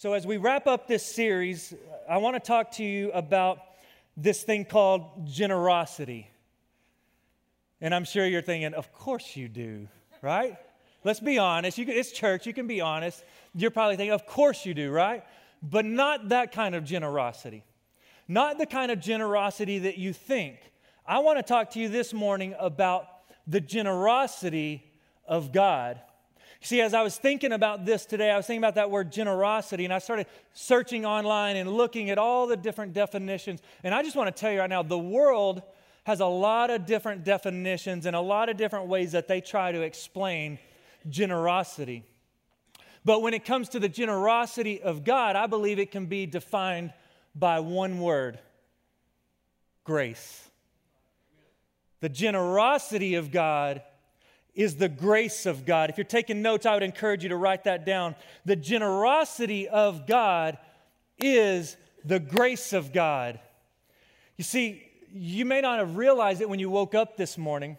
So, as we wrap up this series, I want to talk to you about this thing called generosity. And I'm sure you're thinking, of course you do, right? Let's be honest. Can, it's church, you can be honest. You're probably thinking, of course you do, right? But not that kind of generosity. Not the kind of generosity that you think. I want to talk to you this morning about the generosity of God. See, as I was thinking about this today, I was thinking about that word generosity, and I started searching online and looking at all the different definitions. And I just want to tell you right now the world has a lot of different definitions and a lot of different ways that they try to explain generosity. But when it comes to the generosity of God, I believe it can be defined by one word grace. The generosity of God is the grace of God. If you're taking notes, I would encourage you to write that down. The generosity of God is the grace of God. You see, you may not have realized it when you woke up this morning,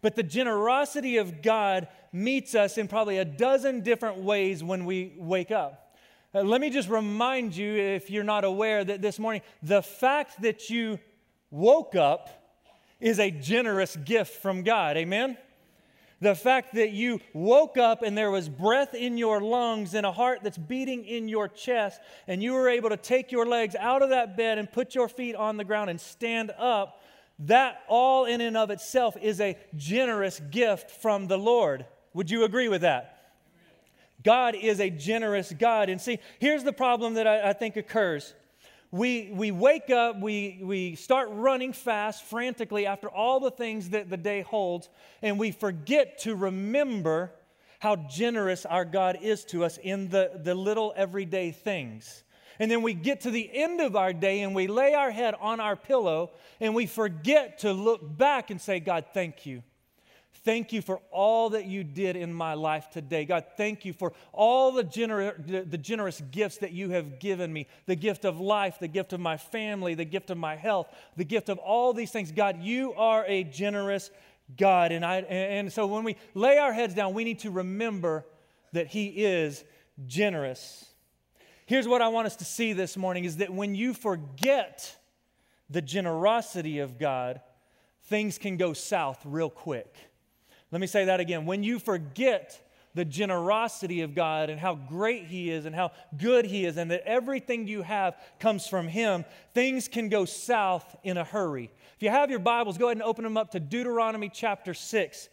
but the generosity of God meets us in probably a dozen different ways when we wake up. Uh, let me just remind you, if you're not aware, that this morning, the fact that you woke up is a generous gift from God. Amen? The fact that you woke up and there was breath in your lungs and a heart that's beating in your chest, and you were able to take your legs out of that bed and put your feet on the ground and stand up, that all in and of itself is a generous gift from the Lord. Would you agree with that? God is a generous God. And see, here's the problem that I, I think occurs we, we wake up, we, we start running fast, frantically after all the things that the day holds, and we forget to remember how generous our God is to us in the, the little everyday things. And then we get to the end of our day and we lay our head on our pillow and we forget to look back and say, God, thank you. Thank you for all that you did in my life today. God, thank you for all the, gener- the generous gifts that you have given me the gift of life, the gift of my family, the gift of my health, the gift of all these things. God, you are a generous God. And, I, and so when we lay our heads down, we need to remember that He is generous. Here's what I want us to see this morning is that when you forget the generosity of God, things can go south real quick. Let me say that again. When you forget the generosity of God and how great He is and how good He is, and that everything you have comes from Him, things can go south in a hurry. If you have your Bibles, go ahead and open them up to Deuteronomy chapter 6.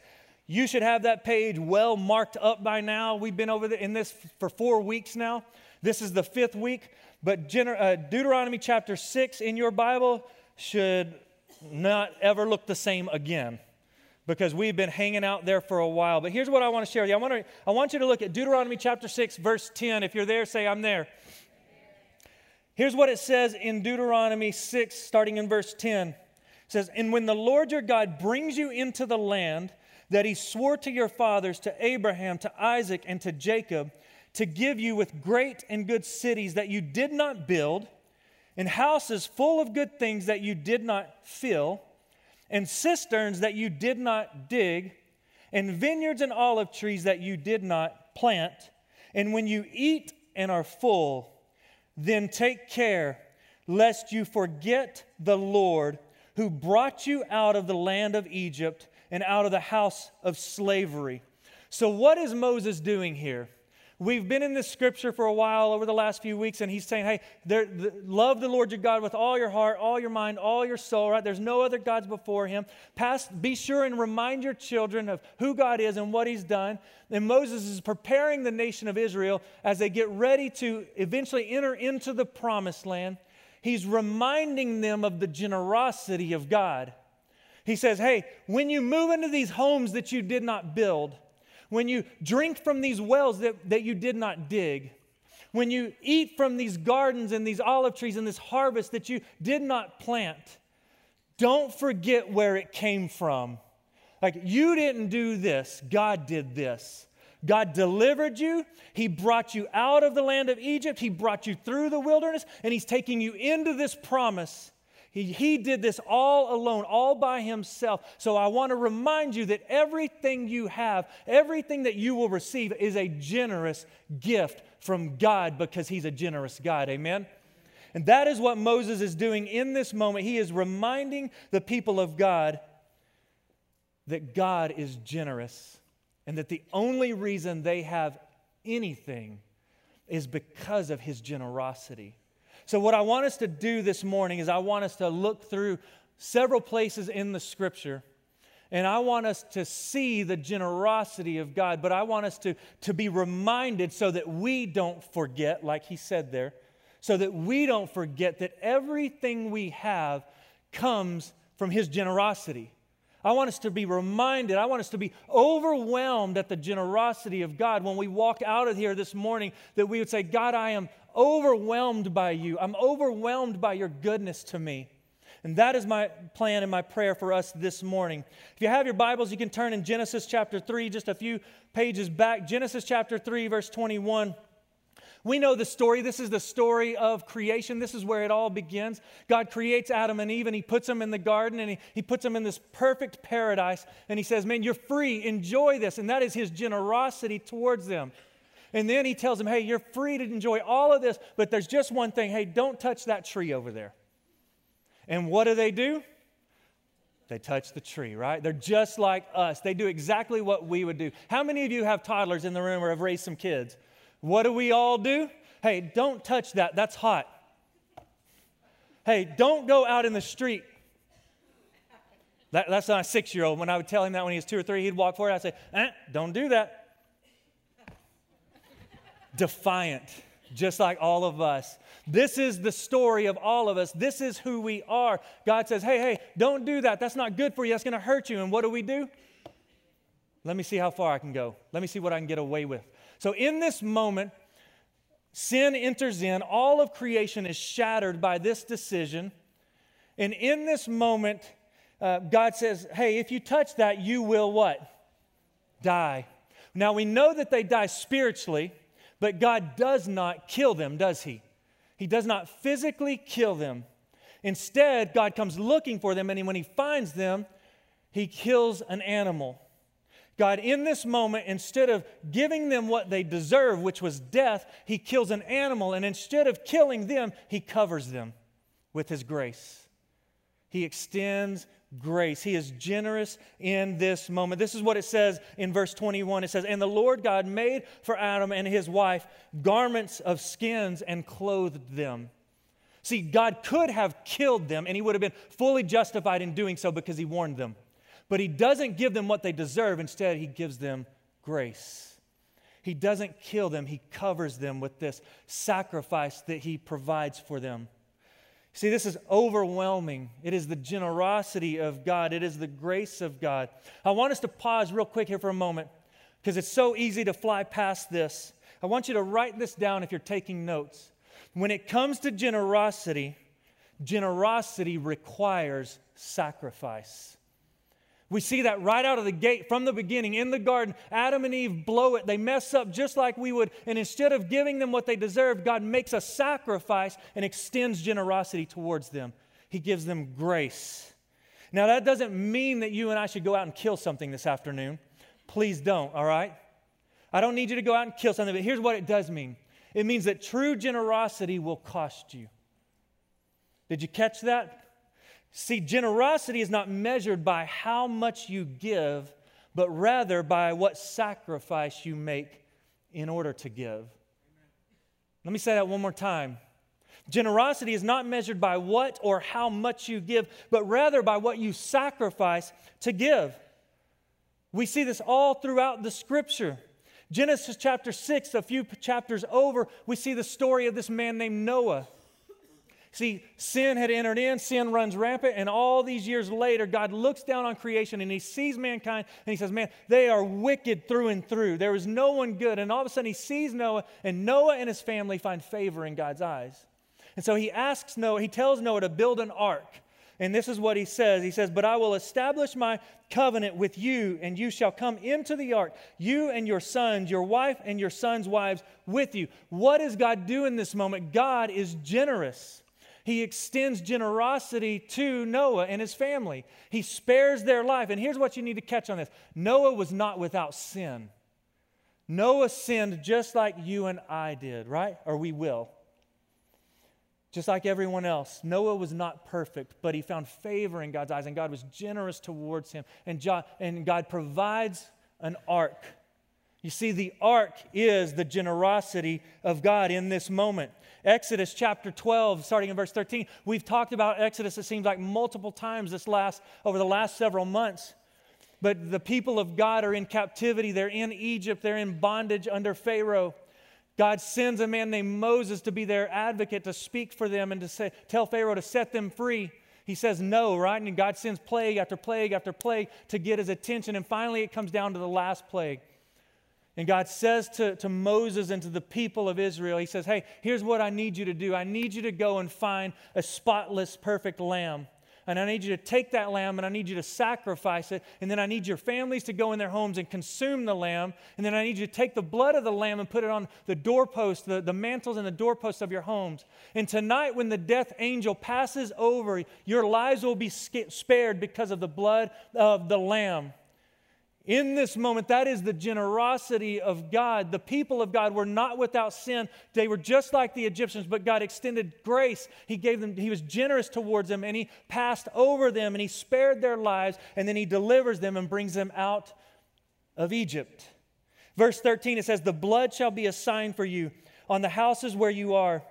You should have that page well marked up by now. We've been over in this for four weeks now. This is the fifth week. But uh, Deuteronomy chapter 6 in your Bible should not ever look the same again because we've been hanging out there for a while. But here's what I want to share with you. I want, to, I want you to look at Deuteronomy chapter 6, verse 10. If you're there, say, I'm there. Here's what it says in Deuteronomy 6, starting in verse 10. It says, And when the Lord your God brings you into the land that he swore to your fathers, to Abraham, to Isaac, and to Jacob, to give you with great and good cities that you did not build, and houses full of good things that you did not fill, and cisterns that you did not dig, and vineyards and olive trees that you did not plant. And when you eat and are full, then take care lest you forget the Lord who brought you out of the land of Egypt and out of the house of slavery. So, what is Moses doing here? We've been in this scripture for a while over the last few weeks, and he's saying, hey, there, the, love the Lord your God with all your heart, all your mind, all your soul, right? There's no other gods before him. Past, be sure and remind your children of who God is and what he's done. And Moses is preparing the nation of Israel as they get ready to eventually enter into the promised land. He's reminding them of the generosity of God. He says, hey, when you move into these homes that you did not build, when you drink from these wells that, that you did not dig, when you eat from these gardens and these olive trees and this harvest that you did not plant, don't forget where it came from. Like, you didn't do this, God did this. God delivered you. He brought you out of the land of Egypt. He brought you through the wilderness, and He's taking you into this promise. He, he did this all alone, all by himself. So I want to remind you that everything you have, everything that you will receive, is a generous gift from God because he's a generous God. Amen? And that is what Moses is doing in this moment. He is reminding the people of God that God is generous and that the only reason they have anything is because of his generosity. So, what I want us to do this morning is I want us to look through several places in the scripture and I want us to see the generosity of God, but I want us to, to be reminded so that we don't forget, like he said there, so that we don't forget that everything we have comes from his generosity. I want us to be reminded, I want us to be overwhelmed at the generosity of God when we walk out of here this morning, that we would say, God, I am overwhelmed by you. I'm overwhelmed by your goodness to me. And that is my plan and my prayer for us this morning. If you have your Bibles, you can turn in Genesis chapter 3, just a few pages back. Genesis chapter 3, verse 21. We know the story. This is the story of creation. This is where it all begins. God creates Adam and Eve and he puts them in the garden and he, he puts them in this perfect paradise. And he says, Man, you're free. Enjoy this. And that is his generosity towards them. And then he tells them, Hey, you're free to enjoy all of this, but there's just one thing. Hey, don't touch that tree over there. And what do they do? They touch the tree, right? They're just like us. They do exactly what we would do. How many of you have toddlers in the room or have raised some kids? What do we all do? Hey, don't touch that. That's hot. Hey, don't go out in the street. That, that's not a six year old. When I would tell him that when he was two or three, he'd walk forward. I'd say, eh, don't do that. Defiant, just like all of us. This is the story of all of us. This is who we are. God says, hey, hey, don't do that. That's not good for you. That's going to hurt you. And what do we do? Let me see how far I can go. Let me see what I can get away with. So, in this moment, sin enters in. All of creation is shattered by this decision. And in this moment, uh, God says, hey, if you touch that, you will what? Die. Now, we know that they die spiritually, but God does not kill them, does He? He does not physically kill them. Instead, God comes looking for them, and when He finds them, He kills an animal. God, in this moment, instead of giving them what they deserve, which was death, He kills an animal, and instead of killing them, He covers them with His grace. He extends grace. He is generous in this moment. This is what it says in verse 21. It says, And the Lord God made for Adam and his wife garments of skins and clothed them. See, God could have killed them and he would have been fully justified in doing so because he warned them. But he doesn't give them what they deserve. Instead, he gives them grace. He doesn't kill them, he covers them with this sacrifice that he provides for them. See, this is overwhelming. It is the generosity of God, it is the grace of God. I want us to pause real quick here for a moment because it's so easy to fly past this. I want you to write this down if you're taking notes. When it comes to generosity, generosity requires sacrifice. We see that right out of the gate from the beginning in the garden. Adam and Eve blow it. They mess up just like we would. And instead of giving them what they deserve, God makes a sacrifice and extends generosity towards them. He gives them grace. Now, that doesn't mean that you and I should go out and kill something this afternoon. Please don't, all right? I don't need you to go out and kill something, but here's what it does mean it means that true generosity will cost you. Did you catch that? See, generosity is not measured by how much you give, but rather by what sacrifice you make in order to give. Let me say that one more time. Generosity is not measured by what or how much you give, but rather by what you sacrifice to give. We see this all throughout the scripture. Genesis chapter 6, a few chapters over, we see the story of this man named Noah. See, sin had entered in, sin runs rampant, and all these years later, God looks down on creation and he sees mankind and he says, Man, they are wicked through and through. There is no one good. And all of a sudden, he sees Noah, and Noah and his family find favor in God's eyes. And so he asks Noah, he tells Noah to build an ark. And this is what he says He says, But I will establish my covenant with you, and you shall come into the ark, you and your sons, your wife and your sons' wives with you. What does God do in this moment? God is generous he extends generosity to Noah and his family. He spares their life. And here's what you need to catch on this Noah was not without sin. Noah sinned just like you and I did, right? Or we will. Just like everyone else, Noah was not perfect, but he found favor in God's eyes, and God was generous towards him. And, God provides an ark. You see, the ark is the generosity of God in this moment. Exodus chapter 12, starting in verse 13. We've talked about Exodus, it seems like multiple times this last over the last several months. But the people of God are in captivity. They're in Egypt. They're in bondage under Pharaoh. God sends a man named Moses to be their advocate, to speak for them and to say, tell Pharaoh to set them free. He says no, right? And God sends plague after plague after plague to get his attention. And finally, it comes down to the last plague. And God says to, to Moses and to the people of Israel, He says, Hey, here's what I need you to do. I need you to go and find a spotless, perfect lamb. And I need you to take that lamb and I need you to sacrifice it. And then I need your families to go in their homes and consume the lamb. And then I need you to take the blood of the lamb and put it on the doorpost, the, the mantles and the doorposts of your homes. And tonight, when the death angel passes over, your lives will be spared because of the blood of the lamb. In this moment, that is the generosity of God. The people of God were not without sin. They were just like the Egyptians, but God extended grace. He gave them, He was generous towards them, and He passed over them, and He spared their lives, and then He delivers them and brings them out of Egypt. Verse 13, it says, The blood shall be a sign for you on the houses where you are.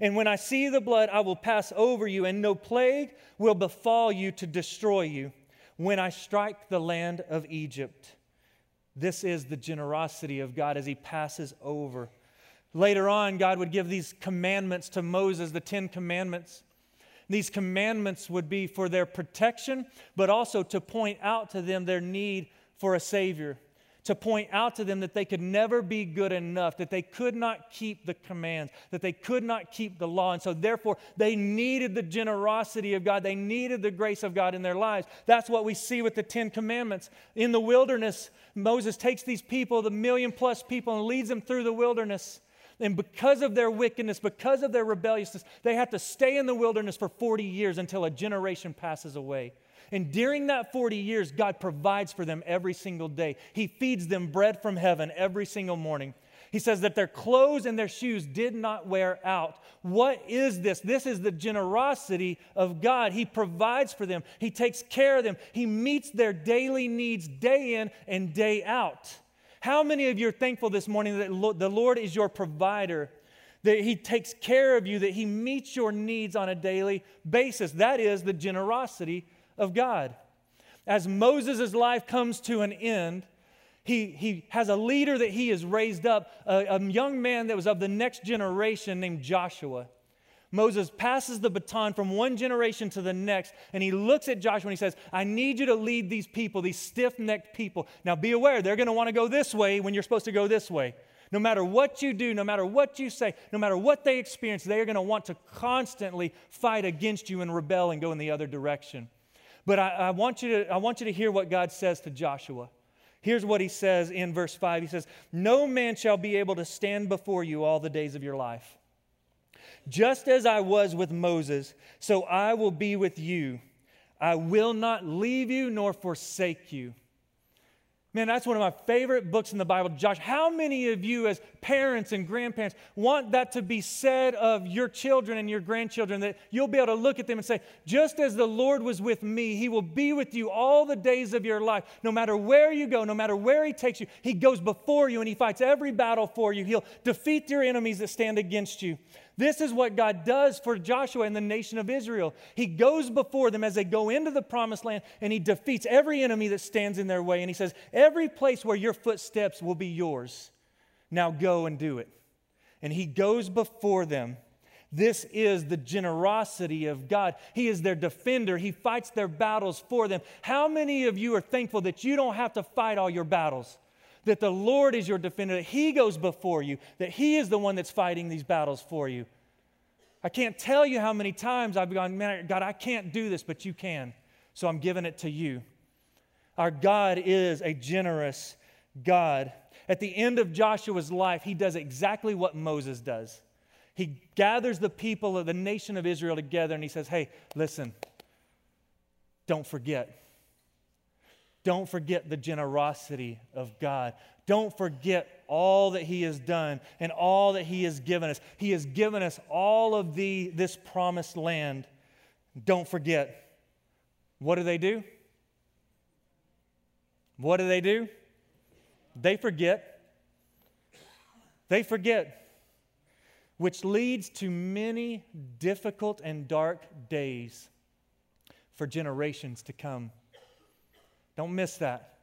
And when I see the blood, I will pass over you, and no plague will befall you to destroy you when I strike the land of Egypt. This is the generosity of God as He passes over. Later on, God would give these commandments to Moses, the Ten Commandments. These commandments would be for their protection, but also to point out to them their need for a Savior to point out to them that they could never be good enough, that they could not keep the commands, that they could not keep the law. And so, therefore, they needed the generosity of God. They needed the grace of God in their lives. That's what we see with the Ten Commandments. In the wilderness, Moses takes these people, the million plus people, and leads them through the wilderness. And because of their wickedness, because of their rebelliousness, they have to stay in the wilderness for 40 years until a generation passes away. And during that 40 years, God provides for them every single day. He feeds them bread from heaven every single morning. He says that their clothes and their shoes did not wear out. What is this? This is the generosity of God. He provides for them, He takes care of them, He meets their daily needs day in and day out. How many of you are thankful this morning that the Lord is your provider? That He takes care of you, that He meets your needs on a daily basis. That is the generosity of God. As Moses' life comes to an end, he, he has a leader that he has raised up, a, a young man that was of the next generation named Joshua. Moses passes the baton from one generation to the next, and he looks at Joshua and he says, I need you to lead these people, these stiff necked people. Now be aware, they're going to want to go this way when you're supposed to go this way. No matter what you do, no matter what you say, no matter what they experience, they are going to want to constantly fight against you and rebel and go in the other direction. But I, I, want you to, I want you to hear what God says to Joshua. Here's what he says in verse 5 He says, No man shall be able to stand before you all the days of your life. Just as I was with Moses, so I will be with you. I will not leave you nor forsake you. Man, that's one of my favorite books in the Bible. Josh, how many of you, as parents and grandparents, want that to be said of your children and your grandchildren? That you'll be able to look at them and say, just as the Lord was with me, He will be with you all the days of your life. No matter where you go, no matter where He takes you, He goes before you and He fights every battle for you. He'll defeat your enemies that stand against you. This is what God does for Joshua and the nation of Israel. He goes before them as they go into the promised land and he defeats every enemy that stands in their way. And he says, Every place where your footsteps will be yours, now go and do it. And he goes before them. This is the generosity of God. He is their defender. He fights their battles for them. How many of you are thankful that you don't have to fight all your battles? That the Lord is your defender, that He goes before you, that He is the one that's fighting these battles for you. I can't tell you how many times I've gone, man, God, I can't do this, but you can. So I'm giving it to you. Our God is a generous God. At the end of Joshua's life, he does exactly what Moses does. He gathers the people of the nation of Israel together and he says, Hey, listen, don't forget Don't forget the generosity of God. Don't forget all that He has done and all that He has given us. He has given us all of the, this promised land. Don't forget. What do they do? What do they do? They forget. They forget, which leads to many difficult and dark days for generations to come. Don't miss that.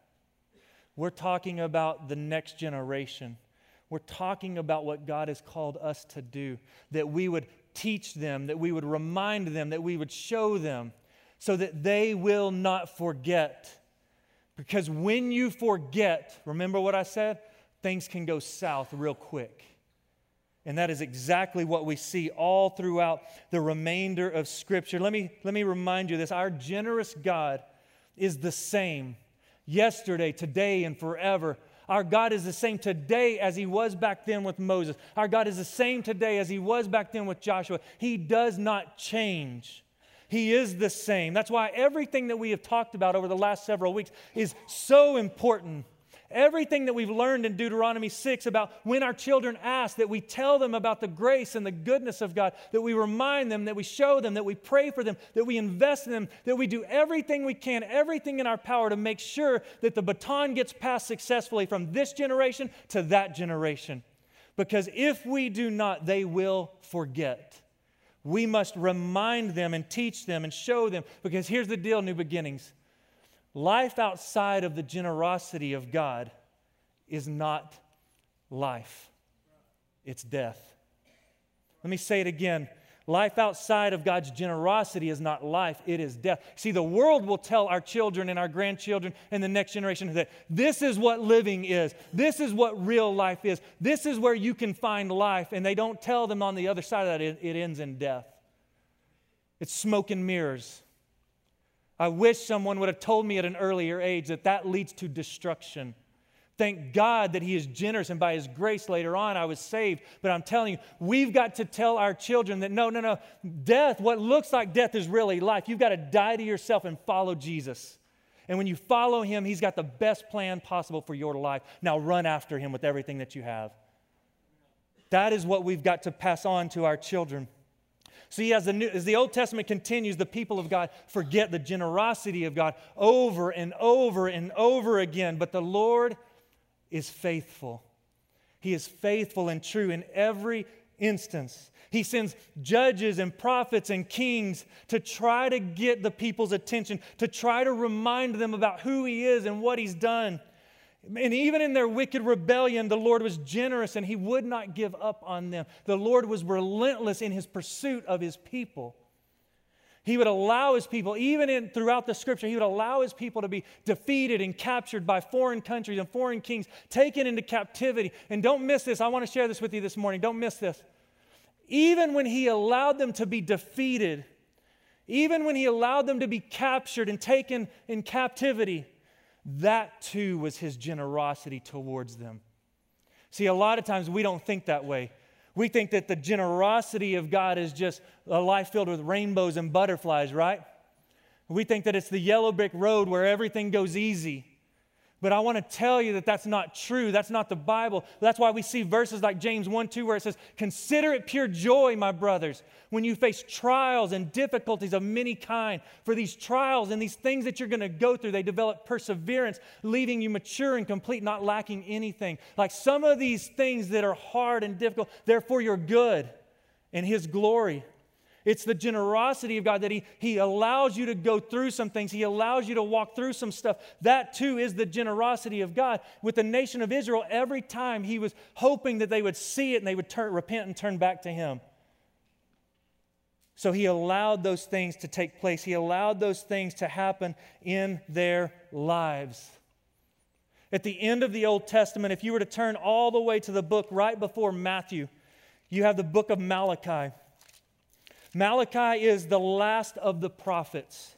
We're talking about the next generation. We're talking about what God has called us to do, that we would teach them, that we would remind them, that we would show them, so that they will not forget. Because when you forget, remember what I said? Things can go south real quick. And that is exactly what we see all throughout the remainder of Scripture. Let me, let me remind you this our generous God is the same yesterday, today, and forever. Our God is the same today as He was back then with Moses. Our God is the same today as He was back then with Joshua. He does not change. He is the same. That's why everything that we have talked about over the last several weeks is so important Everything that we've learned in Deuteronomy 6 about when our children ask, that we tell them about the grace and the goodness of God, that we remind them, that we show them, that we pray for them, that we invest in them, that we do everything we can, everything in our power to make sure that the baton gets passed successfully from this generation to that generation. Because if we do not, they will forget. We must remind them and teach them and show them. Because here's the deal, New Beginnings Life outside of the generosity of God is not life, it's death. Let me say it again. Life outside of God's generosity is not life, it is death. See, the world will tell our children and our grandchildren and the next generation that this is what living is. This is what real life is. This is where you can find life. And they don't tell them on the other side of that it, it ends in death. It's smoke and mirrors. I wish someone would have told me at an earlier age that that leads to destruction. Thank God that He is generous, and by His grace later on I was saved. But I'm telling you, we've got to tell our children that no, no, no, death, what looks like death is really life. You've got to die to yourself and follow Jesus. And when you follow Him, He's got the best plan possible for your life. Now run after Him with everything that you have. That is what we've got to pass on to our children. See, as the, New, as the Old Testament continues, the people of God forget the generosity of God over and over and over again. But the Lord is faithful. He is faithful and true in every instance. He sends judges and prophets and kings to try to get the people's attention, to try to remind them about who He is and what He's done. And even in their wicked rebellion, the Lord was generous and He would not give up on them. The Lord was relentless in His pursuit of His people. He would allow His people, even in, throughout the scripture, He would allow His people to be defeated and captured by foreign countries and foreign kings, taken into captivity. And don't miss this. I want to share this with you this morning. Don't miss this. Even when He allowed them to be defeated, even when He allowed them to be captured and taken in captivity, that too was his generosity towards them. See, a lot of times we don't think that way. We think that the generosity of God is just a life filled with rainbows and butterflies, right? We think that it's the yellow brick road where everything goes easy. But I want to tell you that that's not true. That's not the Bible. That's why we see verses like James 1 2, where it says, Consider it pure joy, my brothers, when you face trials and difficulties of many kind. For these trials and these things that you're going to go through, they develop perseverance, leaving you mature and complete, not lacking anything. Like some of these things that are hard and difficult, they're for your good and His glory. It's the generosity of God that he, he allows you to go through some things. He allows you to walk through some stuff. That too is the generosity of God. With the nation of Israel, every time he was hoping that they would see it and they would turn, repent and turn back to him. So he allowed those things to take place. He allowed those things to happen in their lives. At the end of the Old Testament, if you were to turn all the way to the book right before Matthew, you have the book of Malachi. Malachi is the last of the prophets.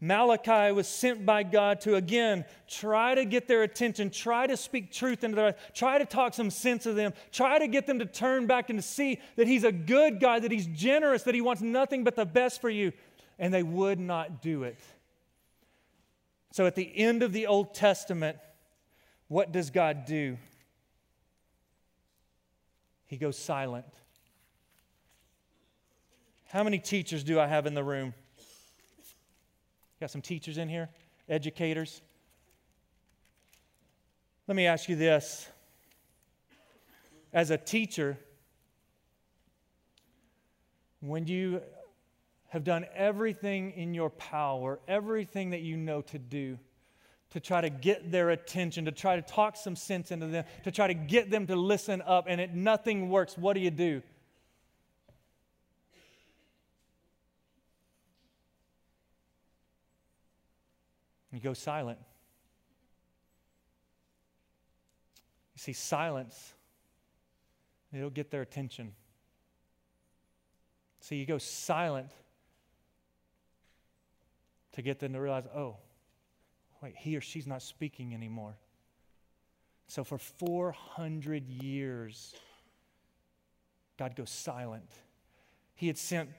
Malachi was sent by God to again try to get their attention, try to speak truth into their life, try to talk some sense to them, try to get them to turn back and to see that He's a good God, that He's generous, that He wants nothing but the best for you. And they would not do it. So at the end of the Old Testament, what does God do? He goes silent. How many teachers do I have in the room? Got some teachers in here? Educators? Let me ask you this. As a teacher, when you have done everything in your power, everything that you know to do, to try to get their attention, to try to talk some sense into them, to try to get them to listen up, and it nothing works, what do you do? Go silent. You see, silence, it'll get their attention. See, you go silent to get them to realize, oh, wait, he or she's not speaking anymore. So for 400 years, God goes silent. He had sent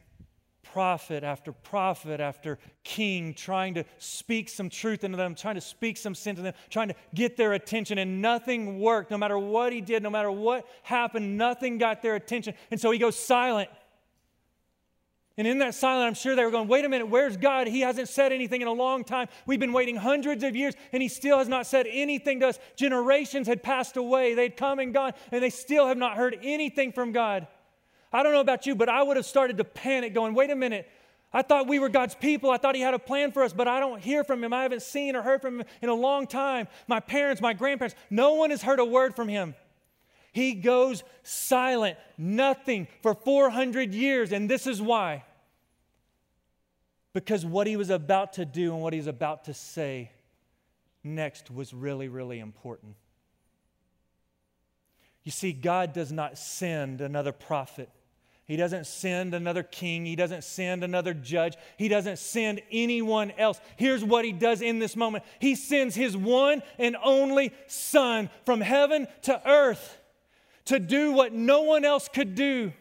prophet after prophet after king trying to speak some truth into them, trying to speak some sense into them, trying to get their attention, and nothing worked. No matter what he did, no matter what happened, nothing got their attention. And so he goes silent. And in that silence, I'm sure they were going, wait a minute, where's God? He hasn't said anything in a long time. We've been waiting hundreds of years, and He still has not said anything to us. Generations had passed away, they'd come and gone, and they still have not heard anything from God. I don't know about you, but I would have started to panic, going, wait a minute. I thought we were God's people. I thought He had a plan for us, but I don't hear from Him. I haven't seen or heard from Him in a long time. My parents, my grandparents, no one has heard a word from Him. He goes silent, nothing for 400 years, and this is why. Because what he was about to do and what he's about to say next was really, really important. You see, God does not send another prophet. He doesn't send another king. He doesn't send another judge. He doesn't send anyone else. Here's what he does in this moment He sends his one and only Son from heaven to earth to do what no one else could do,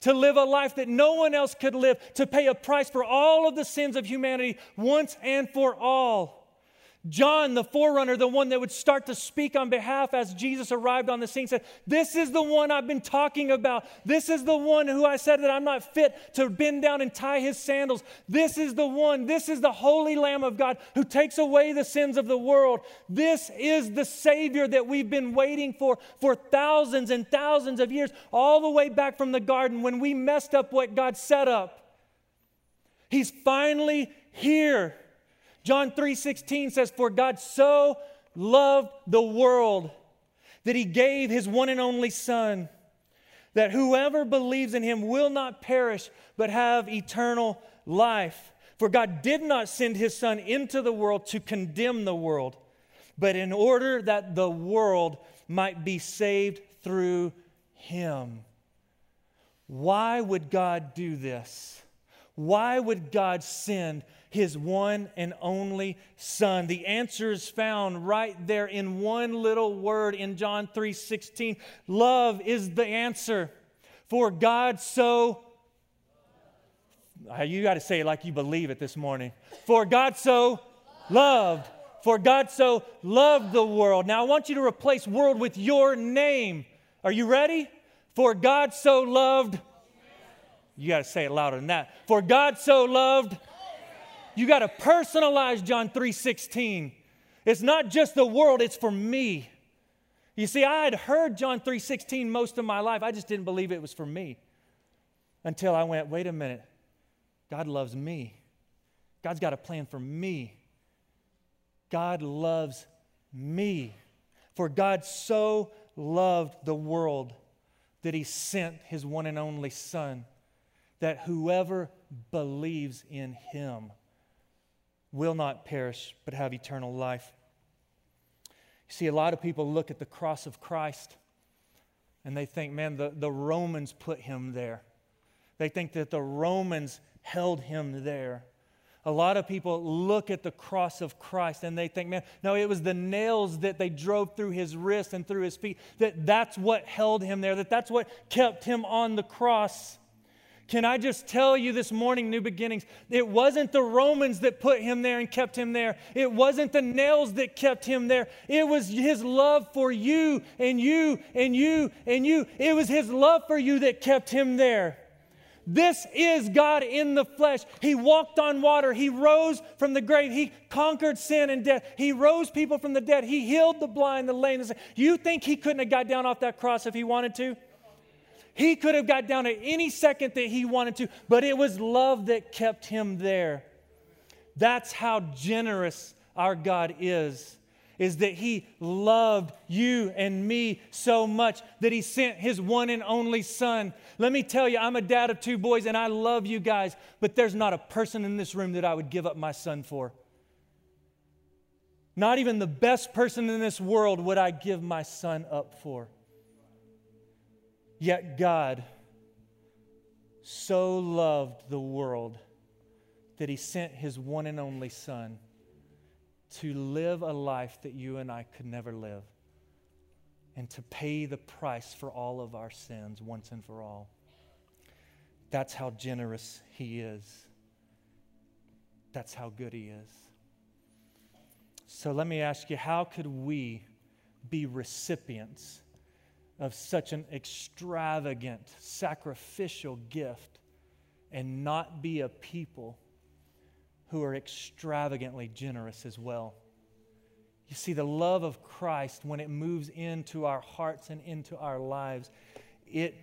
to live a life that no one else could live, to pay a price for all of the sins of humanity once and for all. John, the forerunner, the one that would start to speak on behalf as Jesus arrived on the scene, said, This is the one I've been talking about. This is the one who I said that I'm not fit to bend down and tie his sandals. This is the one. This is the holy Lamb of God who takes away the sins of the world. This is the Savior that we've been waiting for for thousands and thousands of years, all the way back from the garden when we messed up what God set up. He's finally here. John 3:16 says for God so loved the world that he gave his one and only son that whoever believes in him will not perish but have eternal life. For God did not send his son into the world to condemn the world, but in order that the world might be saved through him. Why would God do this? Why would God send his one and only son. The answer is found right there in one little word in john 3.16 love is the answer. For god so you got to say it like you believe it this morning. For god so loved for god so loved the world. Now i want you to replace world with your name. Are you ready? For god so loved you got to say it louder than that. For god so loved you got to personalize John 3:16. It's not just the world, it's for me. You see, I had heard John 3:16 most of my life. I just didn't believe it was for me. Until I went, wait a minute. God loves me. God's got a plan for me. God loves me. For God so loved the world that he sent his one and only Son, that whoever believes in him will not perish, but have eternal life. You see, a lot of people look at the cross of Christ and they think, man, the, the Romans put him there. They think that the Romans held him there. A lot of people look at the cross of Christ and they think, man, no, it was the nails that they drove through his wrists and through his feet, that that's what held him there, that that's what kept him on the cross. Can I just tell you this morning, New Beginnings? It wasn't the Romans that put him there and kept him there. It wasn't the nails that kept him there. It was his love for you and you and you and you. It was his love for you that kept him there. This is God in the flesh. He walked on water. He rose from the grave. He conquered sin and death. He rose people from the dead. He healed the blind, the lame. You think he couldn't have got down off that cross if he wanted to? He could have got down at any second that he wanted to, but it was love that kept him there. That's how generous our God is. Is that he loved you and me so much that he sent his one and only son. Let me tell you, I'm a dad of two boys and I love you guys, but there's not a person in this room that I would give up my son for. Not even the best person in this world would I give my son up for. Yet God so loved the world that he sent his one and only Son to live a life that you and I could never live and to pay the price for all of our sins once and for all. That's how generous he is. That's how good he is. So let me ask you how could we be recipients of such an extravagant, sacrificial gift and not be a people who are extravagantly generous as well. You see, the love of Christ, when it moves into our hearts and into our lives, it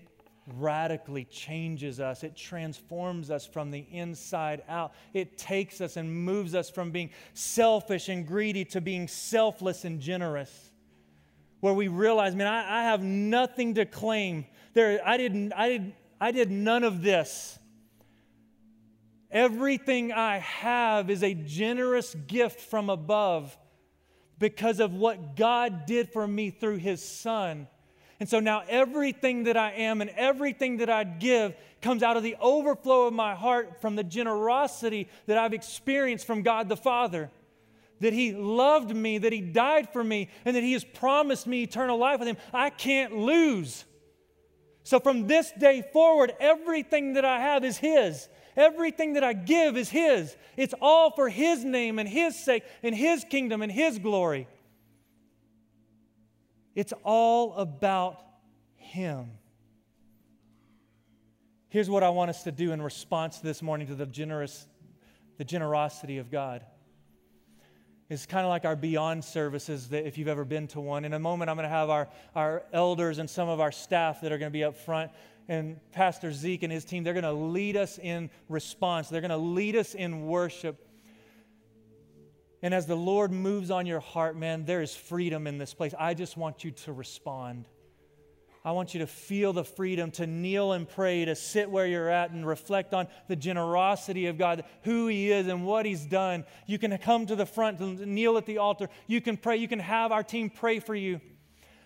radically changes us. It transforms us from the inside out. It takes us and moves us from being selfish and greedy to being selfless and generous where we realize, man, I, I have nothing to claim. There, I didn't, I did, I did none of this. Everything I have is a generous gift from above because of what God did for me through His Son. And so now everything that I am and everything that I give comes out of the overflow of my heart from the generosity that I've experienced from God the Father that He loved me, that He died for me, and that He has promised me eternal life with Him, I can't lose. So from this day forward, everything that I have is His. Everything that I give is His. It's all for His name and His sake and His kingdom and His glory. It's all about Him. Here's what I want us to do in response this morning to the generous, the generosity of God. It's kind of like our Beyond services that if you've ever been to one. In a moment, I'm going to have our, our elders and some of our staff that are going to be up front. And Pastor Zeke and his team, they're going to lead us in response. They're going to lead us in worship. And as the Lord moves on your heart, man, there is freedom in this place. I just want you to respond. I want you to feel the freedom to kneel and pray, to sit where you're at and reflect on the generosity of God, who He is and what He's done. You can come to the front and kneel at the altar. You can pray. You can have our team pray for you.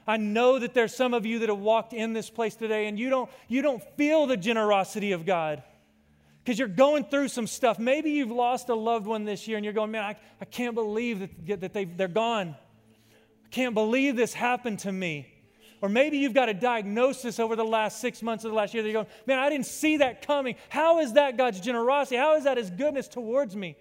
I know that there's some of you that have walked in this place today and you don't, you don't feel the generosity of God because you're going through some stuff. Maybe you've lost a loved one this year and you're going, man, I, I can't believe that, that they they're gone. I can't believe this happened to me. Or maybe you've got a diagnosis over the last six months of the last year that you're going, man, I didn't see that coming. How is that God's generosity? How is that His goodness towards me?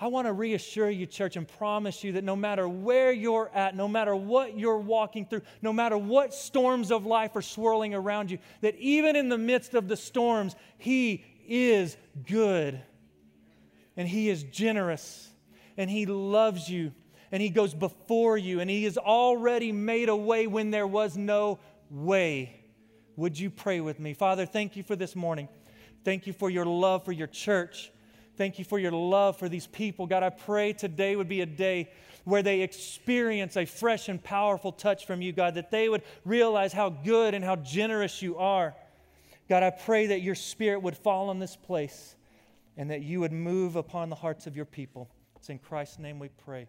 I want to reassure you, church, and promise you that no matter where you're at, no matter what you're walking through, no matter what storms of life are swirling around you, that even in the midst of the storms, He is good and He is generous and He loves you and He goes before you, and He has already made a way when there was no way. Would you pray with me? Father, thank you for this morning. Thank you for your love for your church. Thank you for your love for these people. God, I pray today would be a day where they experience a fresh and powerful touch from you, God, that they would realize how good and how generous you are. God, I pray that your spirit would fall on this place and that you would move upon the hearts of your people. It's in Christ's name we pray.